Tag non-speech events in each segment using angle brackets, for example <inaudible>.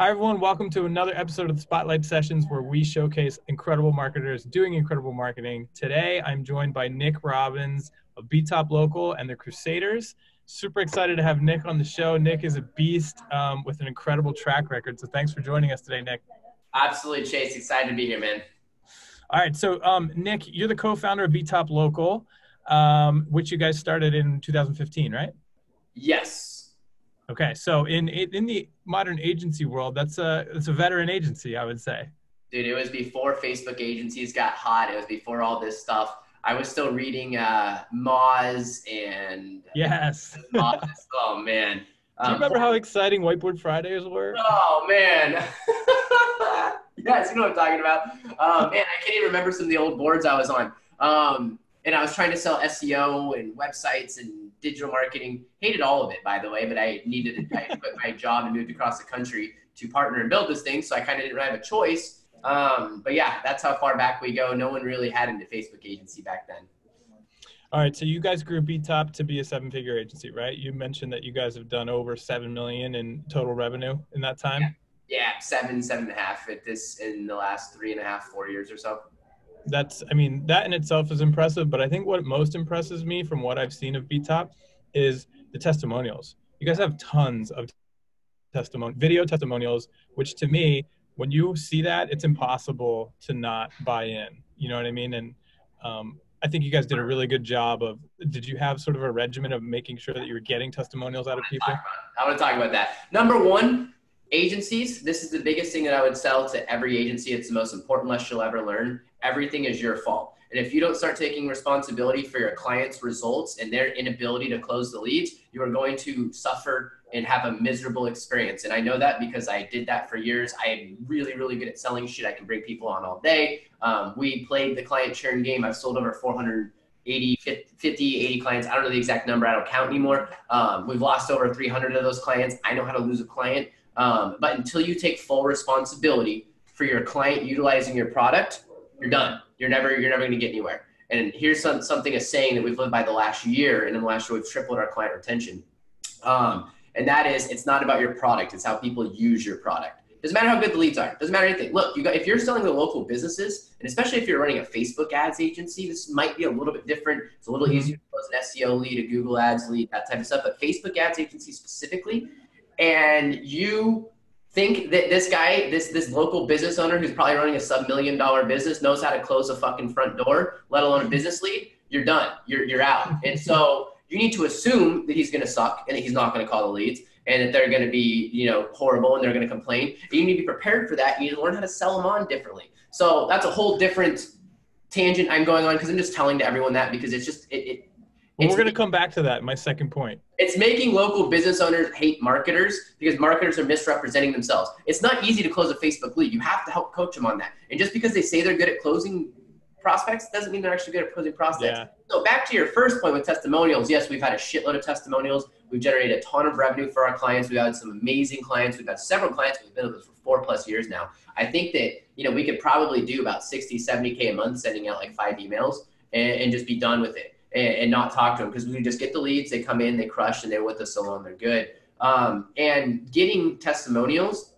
Hi, everyone. Welcome to another episode of the Spotlight Sessions where we showcase incredible marketers doing incredible marketing. Today, I'm joined by Nick Robbins of BTOP Local and the Crusaders. Super excited to have Nick on the show. Nick is a beast um, with an incredible track record. So, thanks for joining us today, Nick. Absolutely, Chase. Excited to be here, man. All right. So, um, Nick, you're the co founder of BTOP Local, um, which you guys started in 2015, right? Yes. Okay, so in in the modern agency world, that's a it's a veteran agency, I would say. Dude, it was before Facebook agencies got hot. It was before all this stuff. I was still reading uh, Moz and yes. <laughs> Moz. oh man. Um, Do you remember how exciting Whiteboard Fridays were? Oh man. <laughs> yes, you know what I'm talking about. Um, man, I can't even remember some of the old boards I was on. Um, and I was trying to sell SEO and websites and digital marketing. Hated all of it, by the way, but I needed I quit my job and moved across the country to partner and build this thing. So I kind of didn't have a choice. Um, but yeah, that's how far back we go. No one really had into Facebook agency back then. All right, so you guys grew BTOP to be a seven-figure agency, right? You mentioned that you guys have done over seven million in total revenue in that time. Yeah, yeah seven, seven and a half at this in the last three and a half, four years or so that's i mean that in itself is impressive but i think what most impresses me from what i've seen of btop is the testimonials. You guys have tons of testimony video testimonials which to me when you see that it's impossible to not buy in. You know what i mean? And um, i think you guys did a really good job of did you have sort of a regimen of making sure that you were getting testimonials out of people? i want to talk about that. Number one agencies this is the biggest thing that i would sell to every agency. It's the most important lesson you'll ever learn everything is your fault and if you don't start taking responsibility for your clients results and their inability to close the leads you are going to suffer and have a miserable experience and i know that because i did that for years i am really really good at selling shit i can bring people on all day um, we played the client churn game i've sold over 400 80, 50, 80 clients. I don't know the exact number. I don't count anymore. Um, we've lost over 300 of those clients. I know how to lose a client. Um, but until you take full responsibility for your client utilizing your product, you're done. You're never you're never going to get anywhere. And here's some, something a saying that we've lived by the last year, and in the last year we've tripled our client retention. Um, and that is, it's not about your product; it's how people use your product. Doesn't matter how good the leads are. Doesn't matter anything. Look, you got if you're selling to local businesses, and especially if you're running a Facebook ads agency, this might be a little bit different. It's a little mm-hmm. easier to close an SEO lead, a Google Ads lead, that type of stuff. But Facebook ads agency specifically, and you think that this guy, this this local business owner who's probably running a sub million dollar business knows how to close a fucking front door, let alone a business lead, you're done. You're you're out. And so you need to assume that he's gonna suck and that he's not gonna call the leads and that they're gonna be, you know, horrible and they're gonna complain. And you need to be prepared for that. You need to learn how to sell them on differently. So that's a whole different tangent I'm going on because I'm just telling to everyone that because it's just it, it well, we're going to come back to that. My second point. It's making local business owners hate marketers because marketers are misrepresenting themselves. It's not easy to close a Facebook lead. You have to help coach them on that. And just because they say they're good at closing prospects doesn't mean they're actually good at closing prospects. Yeah. So back to your first point with testimonials. Yes, we've had a shitload of testimonials. We've generated a ton of revenue for our clients. We've had some amazing clients. We've had several clients. We've been with this for four plus years now. I think that, you know, we could probably do about 60, 70K a month sending out like five emails and, and just be done with it and, and not talk to them because we just get the leads, they come in, they crush, and they're with us so long, they're good. Um, and getting testimonials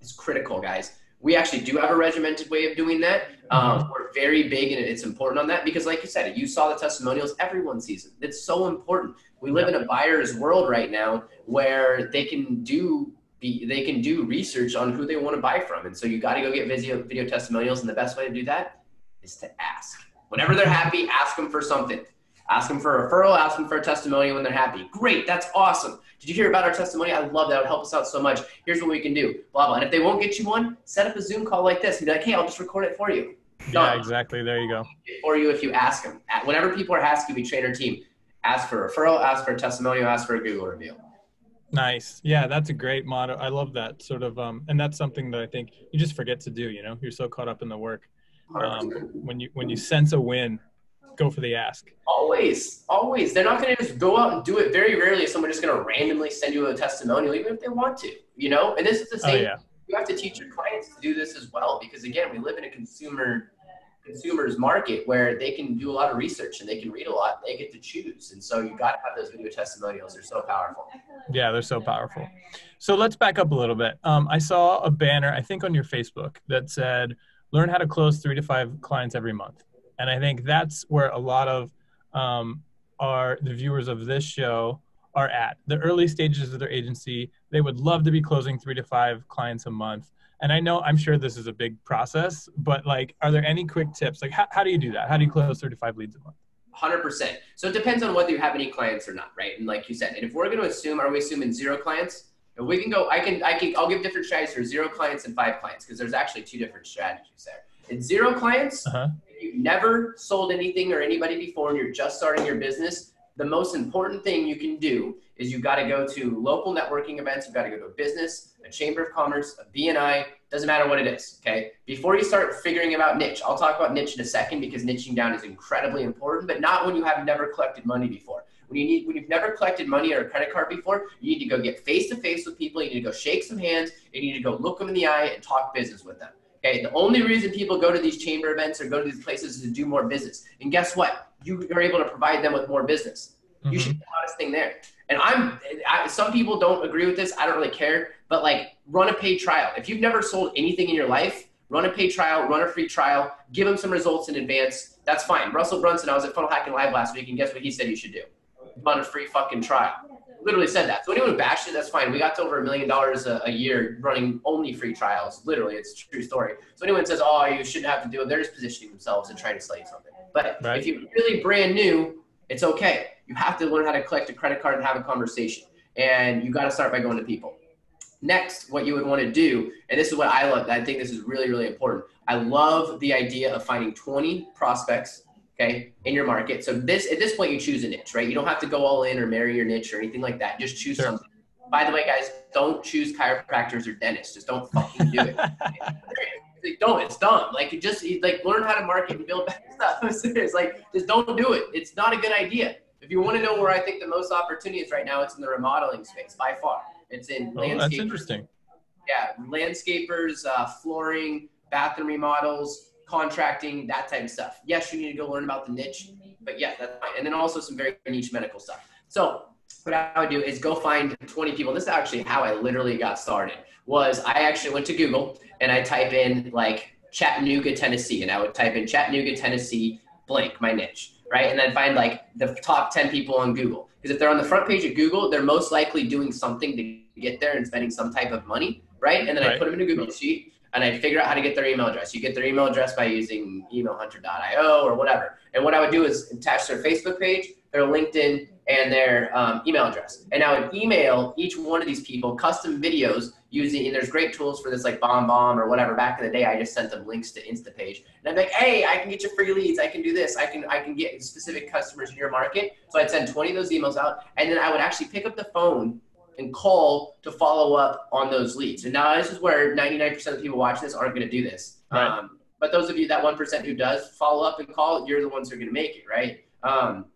is critical, guys. We actually do have a regimented way of doing that. Um, mm-hmm. we're very big and it's important on that because, like you said, you saw the testimonials, everyone sees them. It's so important. We live in a buyer's world right now where they can do be, they can do research on who they want to buy from. And so you got to go get video, video testimonials. And the best way to do that is to ask. Whenever they're happy, ask them for something. Ask them for a referral, ask them for a testimonial when they're happy. Great, that's awesome. Did you hear about our testimony? I love that. It would help us out so much. Here's what we can do. Blah, blah. And if they won't get you one, set up a Zoom call like this. And be like, hey, I'll just record it for you. Done. Yeah, exactly. There you go. For you if you ask them. Whenever people are asking, we train our team. Ask for a referral, ask for a testimonial, ask for a Google review. Nice. Yeah, that's a great motto. I love that sort of, um, and that's something that I think you just forget to do. You know, you're so caught up in the work. Um, when you when you sense a win, go for the ask. Always, always. They're not going to just go out and do it. Very rarely is someone just going to randomly send you a testimonial, even if they want to. You know, and this is the oh, same. Oh, yeah. You have to teach your clients to do this as well, because again, we live in a consumer consumers market where they can do a lot of research and they can read a lot. They get to choose, and so you got to have those video testimonials. They're so powerful. Yeah, they're so powerful. So let's back up a little bit. Um, I saw a banner, I think on your Facebook, that said, "Learn how to close three to five clients every month," and I think that's where a lot of um, our the viewers of this show are at the early stages of their agency. They would love to be closing three to five clients a month and I know I'm sure this is a big process, but like, are there any quick tips? Like, how, how do you do that? How do you close 35 leads a month? 100%. So it depends on whether you have any clients or not, right? And like you said, and if we're going to assume, are we assuming zero clients? If we can go, I can, I can, I'll give different strategies for zero clients and five clients because there's actually two different strategies there. In zero clients, uh-huh. You've never sold anything or anybody before and you're just starting your business, the most important thing you can do is you've got to go to local networking events. You've got to go to a business, a chamber of commerce, a BNI, doesn't matter what it is. Okay. Before you start figuring about niche, I'll talk about niche in a second because niching down is incredibly important, but not when you have never collected money before. When you need, when you've never collected money or a credit card before, you need to go get face to face with people. You need to go shake some hands. You need to go look them in the eye and talk business with them. Okay. The only reason people go to these chamber events or go to these places is to do more business. And guess what? You are able to provide them with more business. Mm-hmm. You should be the hottest thing there. And I'm, I, some people don't agree with this. I don't really care, but like run a paid trial. If you've never sold anything in your life, run a paid trial, run a free trial, give them some results in advance. That's fine. Russell Brunson, I was at Funnel Hacking Live last week, and guess what he said you should do? Run a free fucking trial. Literally said that. So anyone who bashed it, that's fine. We got to over a million dollars a year running only free trials. Literally, it's a true story. So anyone says, "Oh, you shouldn't have to do it," they're just positioning themselves and trying to sell you something. But right. if you're really brand new, it's okay you have to learn how to collect a credit card and have a conversation. And you got to start by going to people. Next, what you would want to do, and this is what I love, I think this is really, really important. I love the idea of finding 20 prospects, okay, in your market. So this at this point you choose a niche, right? You don't have to go all in or marry your niche or anything like that. Just choose sure. something. By the way, guys, don't choose chiropractors or dentists. Just don't fucking do it. <laughs> don't. It's dumb. Like, you just like learn how to market and build better <laughs> stuff. I'm serious. Like, just don't do it. It's not a good idea. If you want to know where I think the most opportunity is right now, it's in the remodeling space by far. It's in oh, That's interesting. Yeah, landscapers, uh, flooring, bathroom remodels, contracting, that type of stuff. Yes, you need to go learn about the niche, but yeah, that's fine. And then also some very niche medical stuff. So what I would do is go find 20 people. This is actually how I literally got started. Was I actually went to Google and I type in like Chattanooga, Tennessee, and I would type in Chattanooga, Tennessee, blank, my niche right? And then find like the top 10 people on Google. Because if they're on the front page of Google, they're most likely doing something to get there and spending some type of money, right? And then right. I put them in a Google Sheet and I'd figure out how to get their email address. You get their email address by using emailhunter.io or whatever. And what I would do is attach their Facebook page, their LinkedIn, and their um, email address. And I would email each one of these people custom videos using, and there's great tools for this like BombBomb or whatever. Back in the day, I just sent them links to InstaPage. And I'm like, hey, I can get you free leads. I can do this. I can, I can get specific customers in your market. So I'd send 20 of those emails out. And then I would actually pick up the phone and call to follow up on those leads. And now this is where 99% of people watching this aren't going to do this. Right. Um, but those of you, that 1% who does follow up and call, you're the ones who are going to make it, right? Um,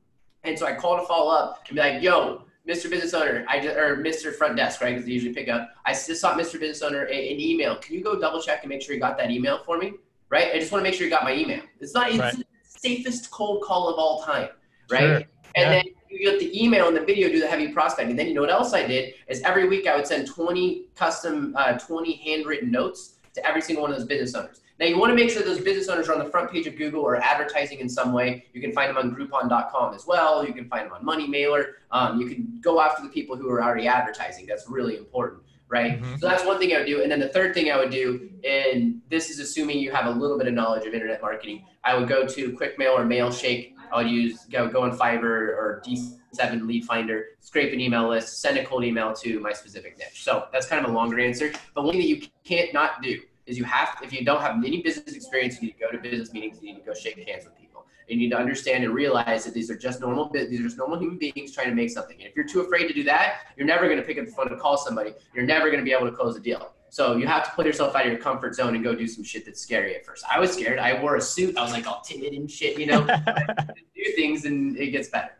and so I call to follow up and be like, yo, Mr. Business Owner, I just, or Mr. Front Desk, right? Because they usually pick up. I just saw Mr. Business Owner an email. Can you go double check and make sure you got that email for me? Right? I just want to make sure you got my email. It's not it's right. the safest cold call of all time, right? Sure. And yeah. then you get the email and the video, do the heavy prospecting. Then you know what else I did is every week I would send 20 custom, uh, 20 handwritten notes to every single one of those business owners. Now you want to make sure those business owners are on the front page of Google or advertising in some way. You can find them on Groupon.com as well. You can find them on Money Mailer. Um, you can go after the people who are already advertising. That's really important, right? Mm-hmm. So that's one thing I would do. And then the third thing I would do, and this is assuming you have a little bit of knowledge of internet marketing, I would go to QuickMail or MailShake. I would use go, go on Fiverr or D7 Lead Finder, scrape an email list, send a cold email to my specific niche. So that's kind of a longer answer. But one thing that you can't not do is you have to, if you don't have any business experience, you need to go to business meetings, you need to go shake hands with people. You need to understand and realize that these are just normal these are just normal human beings trying to make something. And if you're too afraid to do that, you're never going to pick up the phone and call somebody. You're never going to be able to close a deal. So you have to put yourself out of your comfort zone and go do some shit that's scary at first. I was scared. I wore a suit. I was like all timid and shit, you know. <laughs> do things and it gets better.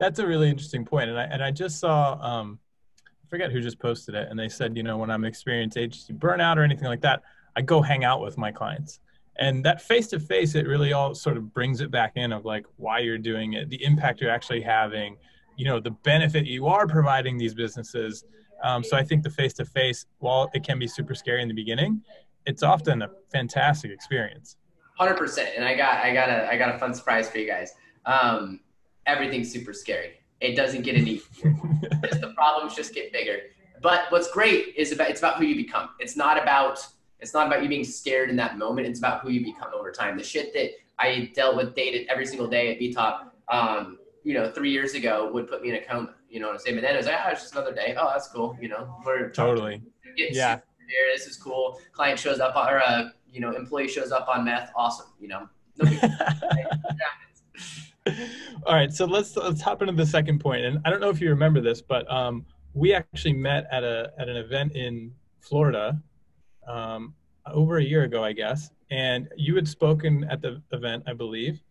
That's a really interesting point, and I and I just saw um, forget who just posted it, and they said, you know, when I'm experiencing agency burnout or anything like that, I go hang out with my clients. And that face to face, it really all sort of brings it back in of like why you're doing it, the impact you're actually having, you know, the benefit you are providing these businesses. Um, so I think the face to face, while it can be super scary in the beginning, it's often a fantastic experience. Hundred percent. And I got I got a I got a fun surprise for you guys. Um, everything's super scary. It doesn't get any <laughs> the problems just get bigger. But what's great is about it's about who you become. It's not about it's not about you being scared in that moment. It's about who you become over time. The shit that I dealt with dated every single day at BTOP, um, you know, three years ago would put me in a coma. You know what I'm saying? But then it was like, oh, it's just another day. Oh, that's cool. You know, we're totally. Yeah. Here, this is cool. Client shows up on, or uh, you know, employee shows up on meth. Awesome. You know. <laughs> All right, so let's let's hop into the second point. point, and I don't know if you remember this, but um, we actually met at a at an event in Florida um, over a year ago, I guess, and you had spoken at the event, I believe,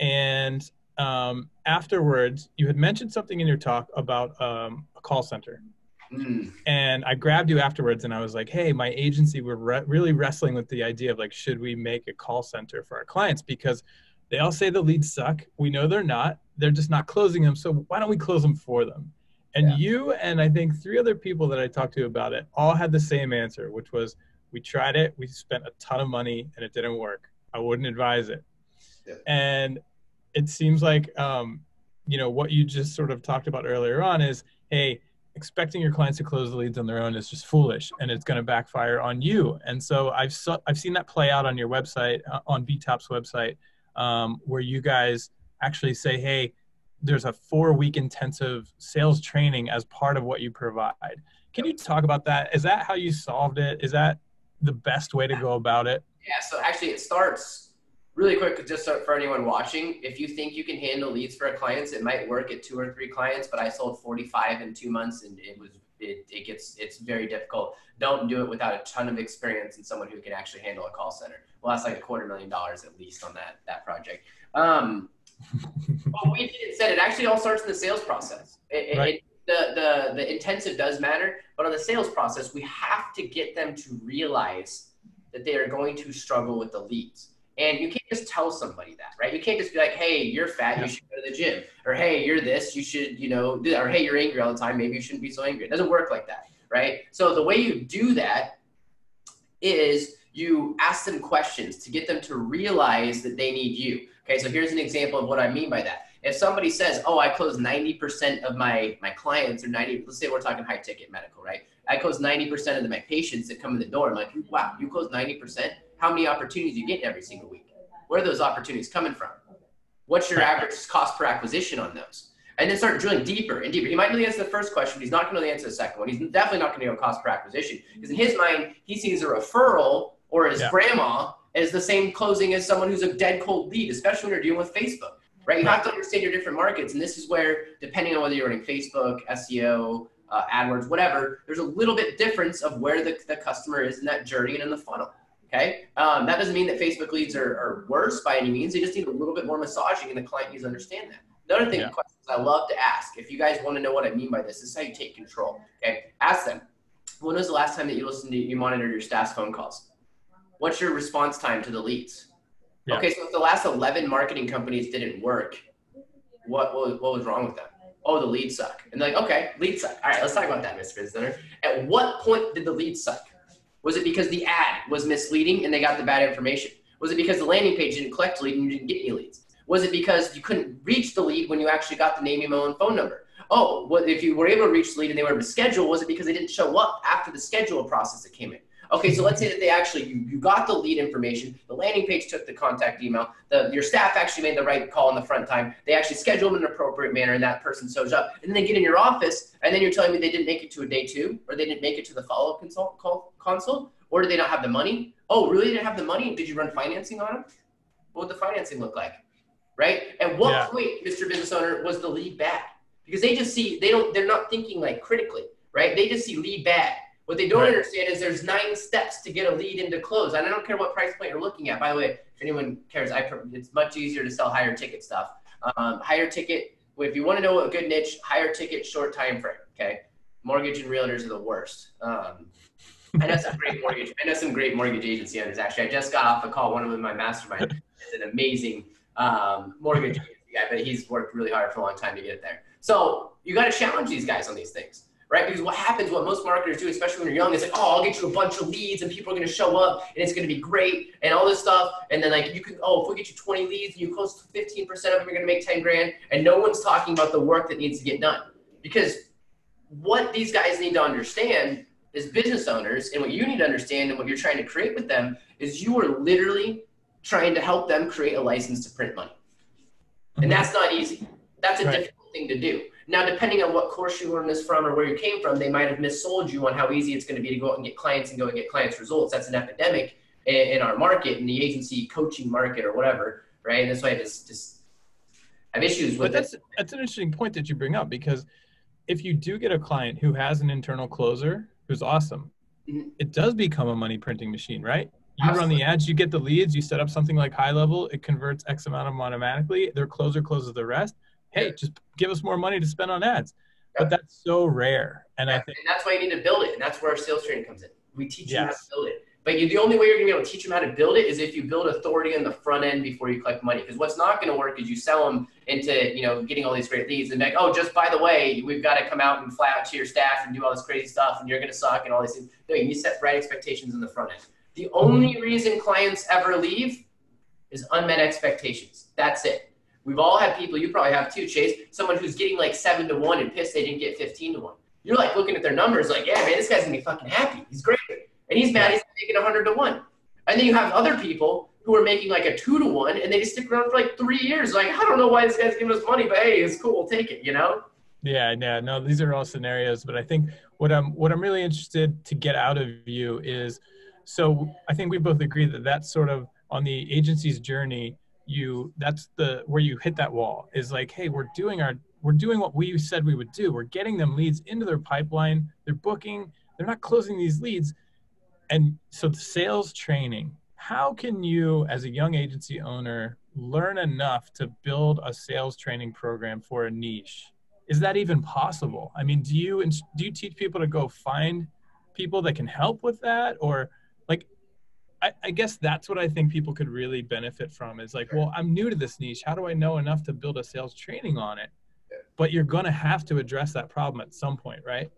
and um, afterwards you had mentioned something in your talk about um, a call center. Mm. And I grabbed you afterwards and I was like, hey, my agency, we're re- really wrestling with the idea of like, should we make a call center for our clients? Because they all say the leads suck. We know they're not. They're just not closing them. So why don't we close them for them? And yeah. you and I think three other people that I talked to about it all had the same answer, which was we tried it, we spent a ton of money, and it didn't work. I wouldn't advise it. Yeah. And it seems like, um, you know, what you just sort of talked about earlier on is, hey, expecting your clients to close the leads on their own is just foolish, and it's going to backfire on you. And so I've so, I've seen that play out on your website, uh, on BTOP's website um, where you guys actually say, hey, there's a four week intensive sales training as part of what you provide. Can you talk about that? Is that how you solved it? Is that the best way to go about it? Yeah, so actually it starts really quick just so, for anyone watching. If you think you can handle leads for clients, it might work at two or three clients, but I sold 45 in two months and it was it, it gets it's very difficult. Don't do it without a ton of experience and someone who can actually handle a call center. Well, that's like a quarter million dollars at least on that that project. Um, <laughs> but we did it said it actually all starts in the sales process. It, right. it, the, the the intensive does matter, but on the sales process, we have to get them to realize that they are going to struggle with the leads. And you can't just tell somebody that, right? You can't just be like, "Hey, you're fat. You should go to the gym," or "Hey, you're this. You should, you know," or "Hey, you're angry all the time. Maybe you shouldn't be so angry." It doesn't work like that, right? So the way you do that is you ask them questions to get them to realize that they need you. Okay, so here's an example of what I mean by that. If somebody says, "Oh, I close 90% of my my clients," or 90, let's say we're talking high ticket medical, right? I close 90% of my patients that come in the door. I'm like, "Wow, you close 90%." How many opportunities you get every single week. Where are those opportunities coming from? What's your average cost per acquisition on those? And then start drilling deeper and deeper. He might know the answer to the first question, but he's not going to know the answer to the second one. He's definitely not going to know cost per acquisition because in his mind, he sees a referral or his yeah. grandma as the same closing as someone who's a dead cold lead, especially when you're dealing with Facebook, right? You have to understand your different markets. And this is where, depending on whether you're running Facebook, SEO, uh, AdWords, whatever, there's a little bit difference of where the, the customer is in that journey and in the funnel. Okay, um, that doesn't mean that Facebook leads are, are, worse by any means. They just need a little bit more massaging, and the client needs to understand that. Another thing, yeah. questions I love to ask. If you guys want to know what I mean by this, this is how you take control. Okay, ask them. When was the last time that you listened to you monitored your staff's phone calls? What's your response time to the leads? Yeah. Okay, so if the last 11 marketing companies didn't work, what, what, what was wrong with them? Oh, the leads suck. And they're like, okay, leads suck. All right, let's talk about that, Mr. Business At what point did the leads suck? Was it because the ad was misleading and they got the bad information? Was it because the landing page didn't collect lead and you didn't get any leads? Was it because you couldn't reach the lead when you actually got the name, email, and phone number? Oh, if you were able to reach the lead and they were able to schedule? Was it because they didn't show up after the schedule process that came in? Okay, so let's say that they actually you, you got the lead information, the landing page took the contact email, the your staff actually made the right call in the front time. They actually scheduled in an appropriate manner, and that person shows up. And then they get in your office, and then you're telling me they didn't make it to a day two, or they didn't make it to the follow up consult call consult, or did they not have the money? Oh, really? They didn't have the money? Did you run financing on them? What would the financing look like? Right? At what yeah. point, Mr. Business Owner, was the lead bad? Because they just see they don't they're not thinking like critically, right? They just see lead bad. What they don't right. understand is there's nine steps to get a lead into close. And I don't care what price point you're looking at. By the way, if anyone cares, I it's much easier to sell higher ticket stuff. Um, higher ticket, if you want to know a good niche, higher ticket, short time frame. Okay, mortgage and realtors are the worst. Um, I know some great mortgage. I know some great mortgage agency owners. Actually, I just got off a call. One of them, my mastermind, is an amazing um, mortgage agency guy, but he's worked really hard for a long time to get there. So you got to challenge these guys on these things right? Because what happens, what most marketers do, especially when you're young, is like, oh, I'll get you a bunch of leads and people are going to show up and it's going to be great and all this stuff. And then like you can, oh, if we get you 20 leads and you close 15% of them, you're going to make 10 grand. And no one's talking about the work that needs to get done. Because what these guys need to understand as business owners and what you need to understand and what you're trying to create with them is you are literally trying to help them create a license to print money. And mm-hmm. that's not easy. That's a right. difficult thing to do. Now, depending on what course you learned this from or where you came from, they might have missold you on how easy it's going to be to go out and get clients and go and get clients results. That's an epidemic in, our market, in the agency coaching market or whatever, right? And that's why I just, just have issues with but that's, it. That's an interesting point that you bring up because if you do get a client who has an internal closer who's awesome, mm-hmm. it does become a money printing machine, right? You Absolutely. run the ads, you get the leads, you set up something like high level, it converts X amount of them automatically. Their closer closes the rest hey, just give us more money to spend on ads. But that's so rare. And I think and that's why you need to build it. And that's where our sales training comes in. We teach yes. you how to build it. But you, the only way you're going to be able to teach them how to build it is if you build authority on the front end before you collect money. Because what's not going to work is you sell them into, you know, getting all these great leads and like, oh, just by the way, we've got to come out and fly out to your staff and do all this crazy stuff and you're going to suck and all these things. No, you need to set right expectations in the front end. The mm-hmm. only reason clients ever leave is unmet expectations. That's it. We've all had people, you probably have too, Chase, someone who's getting like seven to one and pissed they didn't get 15 to one. You're like looking at their numbers like, yeah, man, this guy's gonna be fucking happy. He's great. And he's mad he's making 100 to one. And then you have other people who are making like a two to one and they just stick around for like three years. Like, I don't know why this guy's giving us money, but hey, it's cool, we'll take it, you know? Yeah, yeah, no, these are all scenarios, but I think what I'm what I'm really interested to get out of you is, so I think we both agree that that's sort of on the agency's journey you that's the where you hit that wall is like hey we're doing our we're doing what we said we would do. We're getting them leads into their pipeline. They're booking. They're not closing these leads. And so the sales training how can you as a young agency owner learn enough to build a sales training program for a niche? Is that even possible? I mean do you do you teach people to go find people that can help with that? Or I, I, guess that's what I think people could really benefit from is like, well, I'm new to this niche. How do I know enough to build a sales training on it? But you're going to have to address that problem at some point, right?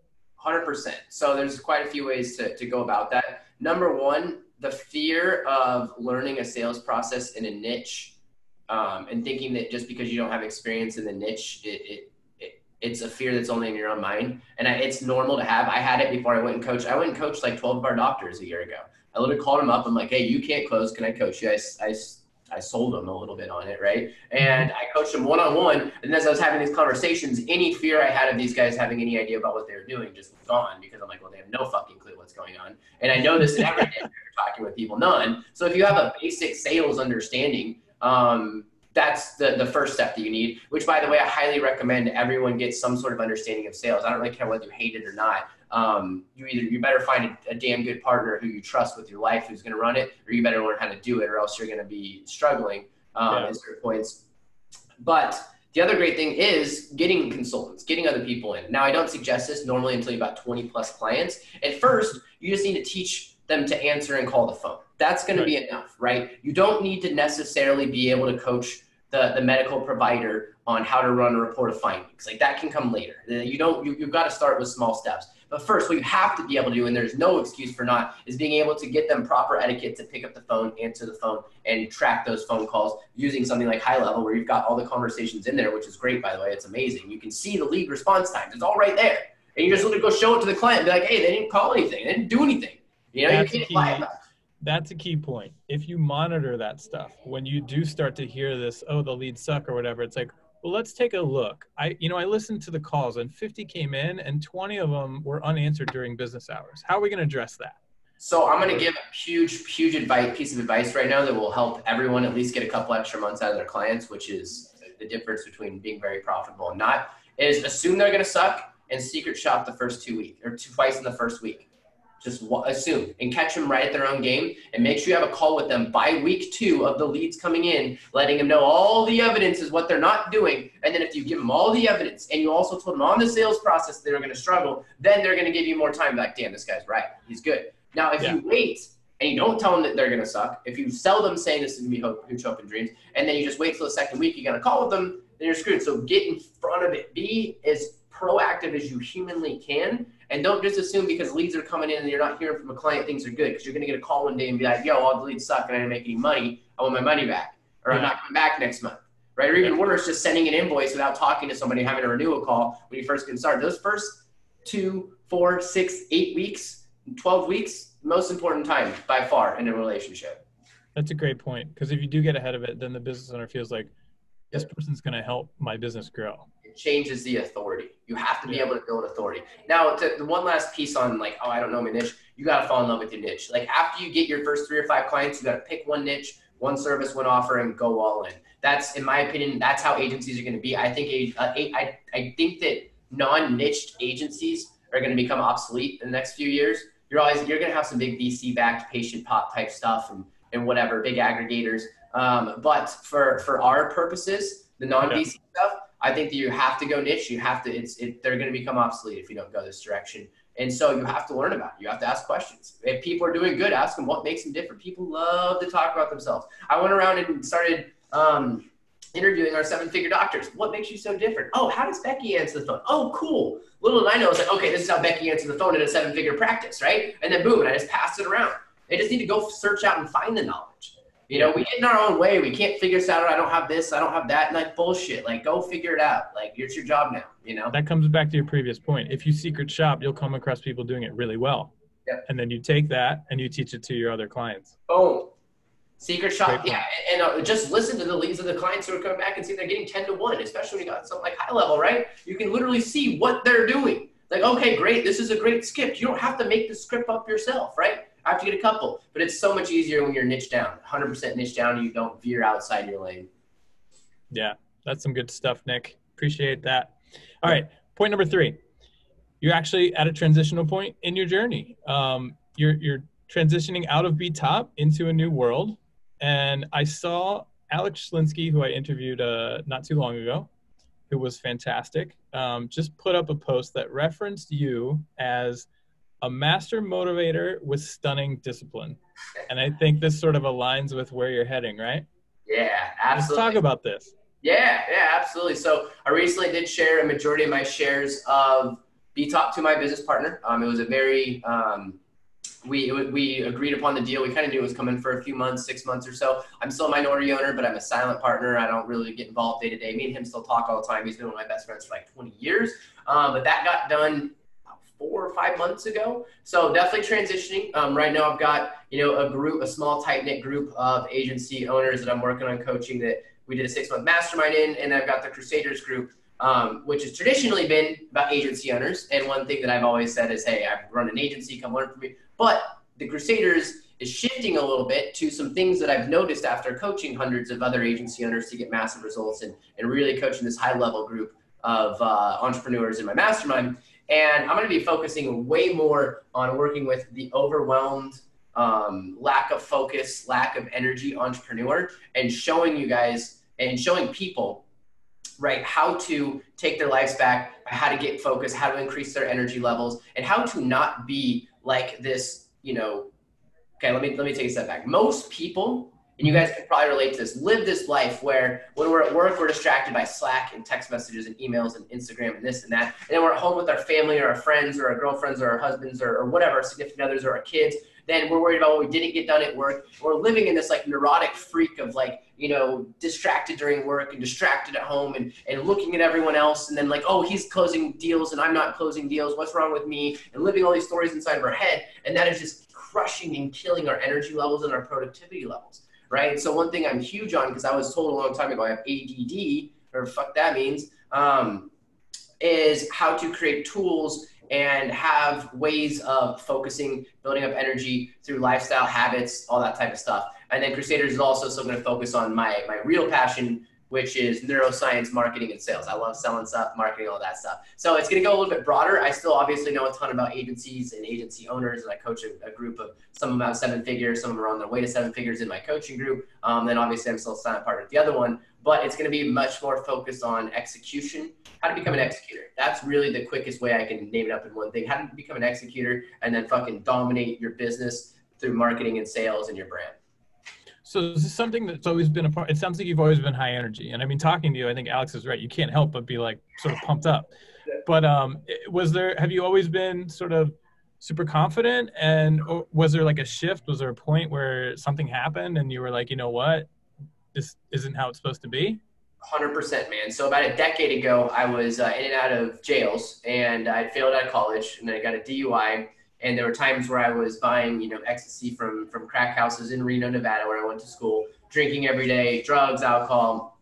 100%. So there's quite a few ways to, to go about that. Number one, the fear of learning a sales process in a niche um, and thinking that just because you don't have experience in the niche, it, it, it it's a fear that's only in your own mind. And I, it's normal to have. I had it before I went and coached. I went and coached like 12 of our doctors a year ago. I literally called him up. I'm like, hey, you can't close. Can I coach you? I, I, I sold him a little bit on it, right? And I coached him one on one. And as I was having these conversations, any fear I had of these guys having any idea about what they were doing just was gone because I'm like, well, they have no fucking clue what's going on. And I know this in every day you're talking with people, none. So if you have a basic sales understanding, um, that's the, the first step that you need, which by the way, I highly recommend everyone gets some sort of understanding of sales. I don't really care whether you hate it or not um, you either you better find a, a, damn good partner who you trust with your life who's going to run it, or you better learn how to do it, or else you're going to be struggling um, yeah. at certain points. But the other great thing is getting consultants, getting other people in. Now, I don't suggest this normally until you have about 20 plus clients. At first, you just need to teach them to answer and call the phone. That's going right. to be enough, right? You don't need to necessarily be able to coach the, the medical provider on how to run a report of findings. Like that can come later. You don't, you, you've got to start with small steps. But first, what you have to be able to do, and there's no excuse for not, is being able to get them proper etiquette to pick up the phone, answer the phone, and track those phone calls using something like High Level, where you've got all the conversations in there, which is great, by the way. It's amazing. You can see the lead response times. It's all right there. And you just want to go show it to the client and be like, hey, they didn't call anything. They didn't do anything. You know, That's you can't lie about that's a key point. If you monitor that stuff, when you do start to hear this, oh, the leads suck or whatever, it's like, well, let's take a look. I, you know, I listened to the calls and 50 came in and 20 of them were unanswered during business hours. How are we going to address that? So I'm going to give a huge, huge advice, piece of advice right now that will help everyone at least get a couple extra months out of their clients, which is the difference between being very profitable and not. Is assume they're going to suck and secret shop the first two weeks or twice in the first week. Just assume and catch them right at their own game and make sure you have a call with them by week two of the leads coming in, letting them know all the evidence is what they're not doing. And then if you give them all the evidence and you also told them on the sales process they're going to struggle, then they're going to give you more time. Like, damn, this guy's right. He's good. Now, if yeah. you wait and you don't tell them that they're going to suck, if you sell them saying this is going to be hope, huge hope and dreams, and then you just wait till the second week, you're going to call with them, then you're screwed. So get in front of it. Be as proactive as you humanly can and don't just assume because leads are coming in and you're not hearing from a client things are good because you're going to get a call one day and be like, yo, all the leads suck and I didn't make any money. I want my money back or I'm not coming back next month. Right? Or even worse, just sending an invoice without talking to somebody, having a renewal call when you first get started. Those first two, four, six, eight weeks, 12 weeks, most important time by far in a relationship. That's a great point because if you do get ahead of it, then the business owner feels like this person's going to help my business grow changes the authority. You have to be yeah. able to build authority. Now, to, the one last piece on like, oh, I don't know my niche. You got to fall in love with your niche. Like after you get your first three or five clients, you got to pick one niche, one service, one offer, and go all in. That's, in my opinion, that's how agencies are going to be. I think uh, I, I think that non-niched agencies are going to become obsolete in the next few years. You're always you're going to have some big VC-backed PatientPop type stuff and and whatever big aggregators. Um, but for for our purposes, the non-VC yeah. stuff, I think that you have to go niche. You have to. It's it, they're going to become obsolete if you don't go this direction. And so you have to learn about it. You have to ask questions. If people are doing good, ask them what makes them different. People love to talk about themselves. I went around and started um, interviewing our seven-figure doctors. What makes you so different? Oh, how does Becky answer the phone? Oh, cool. Little did I know, it's like, okay, this is how Becky answers the phone in a seven-figure practice, right? And then boom, and I just passed it around. They just need to go search out and find the knowledge. You know, we get in our own way. We can't figure this out. I don't have this. I don't have that. And like bullshit. Like go figure it out. Like it's your job now. You know. That comes back to your previous point. If you secret shop, you'll come across people doing it really well. Yeah. And then you take that and you teach it to your other clients. Boom. Secret shop, yeah, and uh, just listen to the leads of the clients who are coming back and see they're getting ten to one, especially when you got something like high level, right? You can literally see what they're doing. Like, okay, great, this is a great script. You don't have to make the script up yourself, right? Have to get a couple. But it's so much easier when you're niche down, 100% niche down, and you don't veer outside your lane. Yeah, that's some good stuff, Nick. Appreciate that. All right, point number three. You're actually at a transitional point in your journey. Um, you're you're transitioning out of B Top into a new world, and I saw Alex Schlinsky, who I interviewed uh, not too long ago, who was fantastic. Um, just put up a post that referenced you as a master motivator with stunning discipline. And I think this sort of aligns with where you're heading, right? Yeah, absolutely. Let's talk about this. Yeah, yeah, absolutely. So I recently did share a majority of my shares of B Top to my business partner. Um, it was a very um, we we agreed upon the deal. We kind of knew it was coming for a few months, six months or so. I'm still a minority owner, but I'm a silent partner. I don't really get involved day to day. Me and him still talk all the time. He's been one of my best friends for like 20 years. Um, but that got done four or five months ago. So definitely transitioning. Um, right now, I've got you know a group, a small tight knit group of agency owners that I'm working on coaching. That we did a six month mastermind in, and I've got the Crusaders group, um, which has traditionally been about agency owners. And one thing that I've always said is, hey, I've run an agency, come learn from me. But the Crusaders is shifting a little bit to some things that I've noticed after coaching hundreds of other agency owners to get massive results and, and really coaching this high level group of uh, entrepreneurs in my mastermind and I'm going to be focusing way more on working with the overwhelmed, um, lack of focus, lack of energy entrepreneur and showing you guys and showing people, right, how to take their lives back, how to get focused, how to increase their energy levels, and how to not be like this, you know. Okay, let me let me take a step back. Most people and you mm-hmm. guys can probably relate to this, live this life where when we're at work, we're distracted by Slack and text messages and emails and Instagram and this and that. And then we're at home with our family or our friends or our girlfriends or our husbands or, or whatever, significant others or our kids. Then we're worried about what we didn't get done at work. We're living in this like neurotic freak of like, you know, distracted during work and distracted at home and, and looking at everyone else. And then like, oh, he's closing deals and I'm not closing deals. What's wrong with me? And living all these stories inside of our head. And that is just crushing and killing our energy levels and our productivity levels right? So one thing I'm huge on because I was told a long time ago I have ADD or fuck that means um, is how to create tools and have ways of focusing, building up energy through lifestyle habits, all that type of stuff. And then Crusaders is also still going to focus on my my real passion which is neuroscience, marketing, and sales. I love selling stuff, marketing, all that stuff. So it's going to go a little bit broader. I still obviously know a ton about agencies and agency owners, and I coach a, a group of some of them have seven figures, some of them are on their way to seven figures in my coaching group. Um, then obviously I'm still silent partner with the other one, but it's going to be much more focused on execution, how to become an executor. That's really the quickest way I can name it up in one thing. How to become an executor and then fucking dominate your business through marketing and sales and your brand. So this is something that's always been a part. It sounds like you've always been high energy, and I mean, talking to you, I think Alex is right. You can't help but be like sort of pumped up. But um, was there? Have you always been sort of super confident? And was there like a shift? Was there a point where something happened and you were like, you know what, this isn't how it's supposed to be? 100% man so about a decade ago i was uh, in and out of jails and i failed out of college and i got a dui and there were times where I was buying, you know, ecstasy from from crack houses in Reno, Nevada, where I went to school, drinking every day, drugs, alcohol,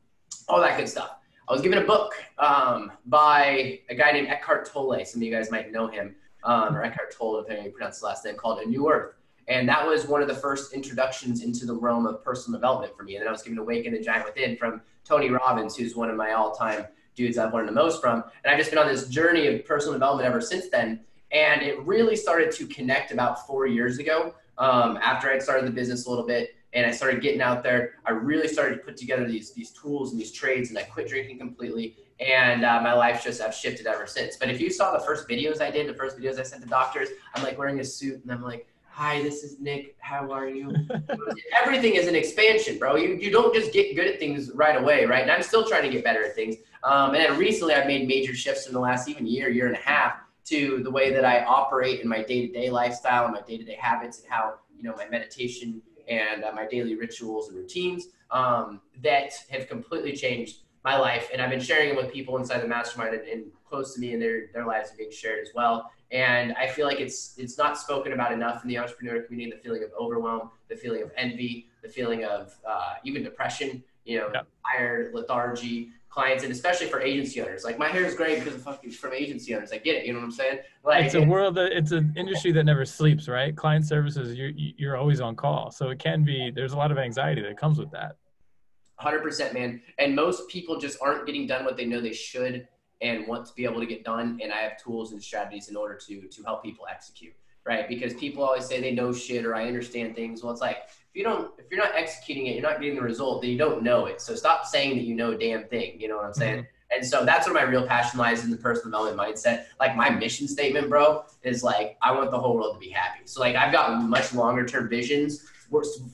all that good stuff. I was given a book um, by a guy named Eckhart Tolle. Some of you guys might know him, um, or Eckhart Tolle, if you pronounce the last name, called A New Earth. And that was one of the first introductions into the realm of personal development for me. And then I was given Awaken the Giant Within from Tony Robbins, who's one of my all-time dudes I've learned the most from. And I've just been on this journey of personal development ever since then. And it really started to connect about four years ago um, after I'd started the business a little bit and I started getting out there. I really started to put together these, these tools and these trades and I quit drinking completely. And uh, my life just have shifted ever since. But if you saw the first videos I did, the first videos I sent to doctors, I'm like wearing a suit and I'm like, hi, this is Nick. How are you? <laughs> Everything is an expansion, bro. You, you don't just get good at things right away, right? And I'm still trying to get better at things. Um, and then recently I've made major shifts in the last even year, year and a half to the way that I operate in my day-to-day lifestyle and my day-to-day habits and how you know my meditation and uh, my daily rituals and routines um, that have completely changed my life. And I've been sharing them with people inside the mastermind and, and close to me, and their their lives are being shared as well. And I feel like it's it's not spoken about enough in the entrepreneur community. The feeling of overwhelm, the feeling of envy, the feeling of uh, even depression. You know, yeah. tired, lethargy, clients and especially for agency owners. Like my hair is great because of fucking from agency owners. I get it. You know what I'm saying? Like it's a world that it's an industry that never sleeps, right? Client services, you're you're always on call, so it can be. There's a lot of anxiety that comes with that. Hundred percent, man. And most people just aren't getting done what they know they should and want to be able to get done. And I have tools and strategies in order to to help people execute, right? Because people always say they know shit or I understand things. Well, it's like if you don't if you're not executing it, you're not getting the result, then you don't know it. So stop saying that you know a damn thing. You know what I'm saying? Mm-hmm. And so that's where my real passion lies in the personal development mindset. Like my mission statement, bro, is like I want the whole world to be happy. So like I've got much longer term visions.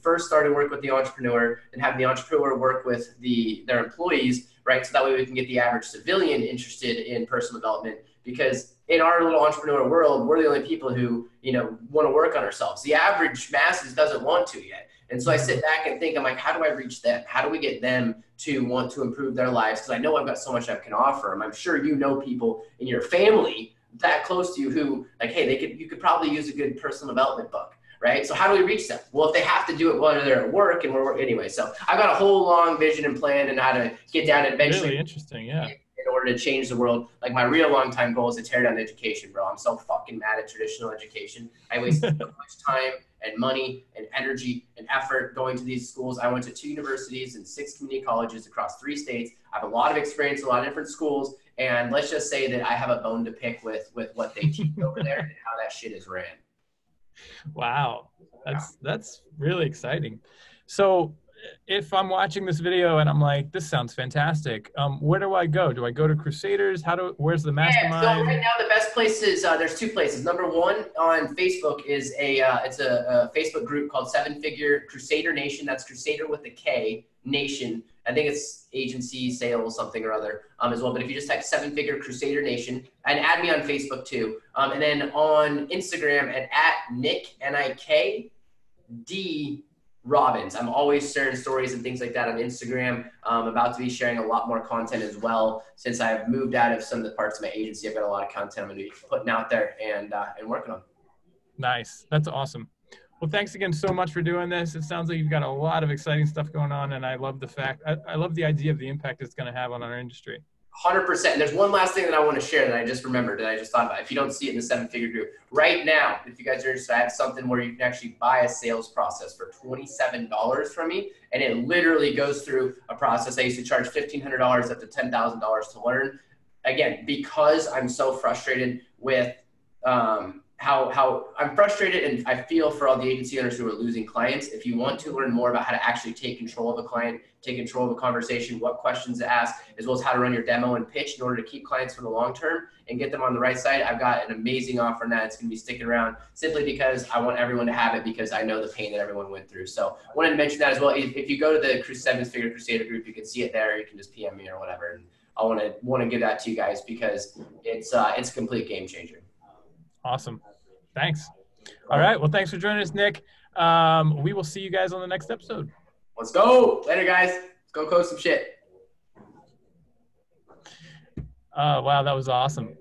First starting work with the entrepreneur and have the entrepreneur work with the their employees, right? So that way we can get the average civilian interested in personal development because in our little entrepreneur world, we're the only people who, you know, want to work on ourselves. The average masses doesn't want to yet. And so I sit mm-hmm. back and think, I'm like, how do I reach them? How do we get them to want to improve their lives? Because I know I've got so much I can offer them. I'm sure you know people in your family that close to you who, like, hey, they could you could probably use a good personal development book, right? So how do we reach them? Well, if they have to do it while they're at work and we're anyway. So I've got a whole long vision and plan and how to get down and eventually. Really interesting, yeah in order to change the world. Like my real long time goal is to tear down education, bro. I'm so fucking mad at traditional education. I wasted <laughs> so much time and money and energy and effort going to these schools. I went to two universities and six community colleges across three states. I have a lot of experience a lot of different schools. And let's just say that I have a bone to pick with with what they teach <laughs> over there and how that shit is ran. Wow. That's that's really exciting. So if I'm watching this video and I'm like, this sounds fantastic, um, where do I go? Do I go to Crusaders? How do? Where's the mastermind? Yeah, so right now the best places uh, there's two places. Number one on Facebook is a uh, it's a, a, Facebook group called Seven Figure Crusader Nation. That's Crusader with a K Nation. I think it's agency sales something or other um, as well. But if you just type Seven Figure Crusader Nation and add me on Facebook too, um, and then on Instagram at at Nick N I K D Robbins. I'm always sharing stories and things like that on Instagram. I'm about to be sharing a lot more content as well. Since I've moved out of some of the parts of my agency, I've got a lot of content I'm going to be putting out there and uh, and working on. Nice. That's awesome. Well, thanks again so much for doing this. It sounds like you've got a lot of exciting stuff going on, and I love the fact, I, I love the idea of the impact it's going to have on our industry. Hundred percent. And There's one last thing that I want to share that I just remembered that I just thought about. If you don't see it in the seven figure group right now, if you guys are interested, I have something where you can actually buy a sales process for twenty seven dollars from me, and it literally goes through a process. I used to charge fifteen hundred dollars up to ten thousand dollars to learn. Again, because I'm so frustrated with um, how how I'm frustrated and I feel for all the agency owners who are losing clients. If you want to learn more about how to actually take control of a client, take control of a conversation, what questions to ask, as well as how to run your demo and pitch in order to keep clients for the long term and get them on the right side, I've got an amazing offer now. It's going to be sticking around simply because I want everyone to have it because I know the pain that everyone went through. So I wanted to mention that as well. If, if you go to the Seven Figure Crusader group, you can see it there. You can just PM me or whatever. And I want to want to give that to you guys because it's uh, it's a complete game changer. Awesome. Thanks. All right. Well, thanks for joining us, Nick. Um, we will see you guys on the next episode. Let's go. Later, guys. Let's go code some shit. Oh, wow. That was awesome.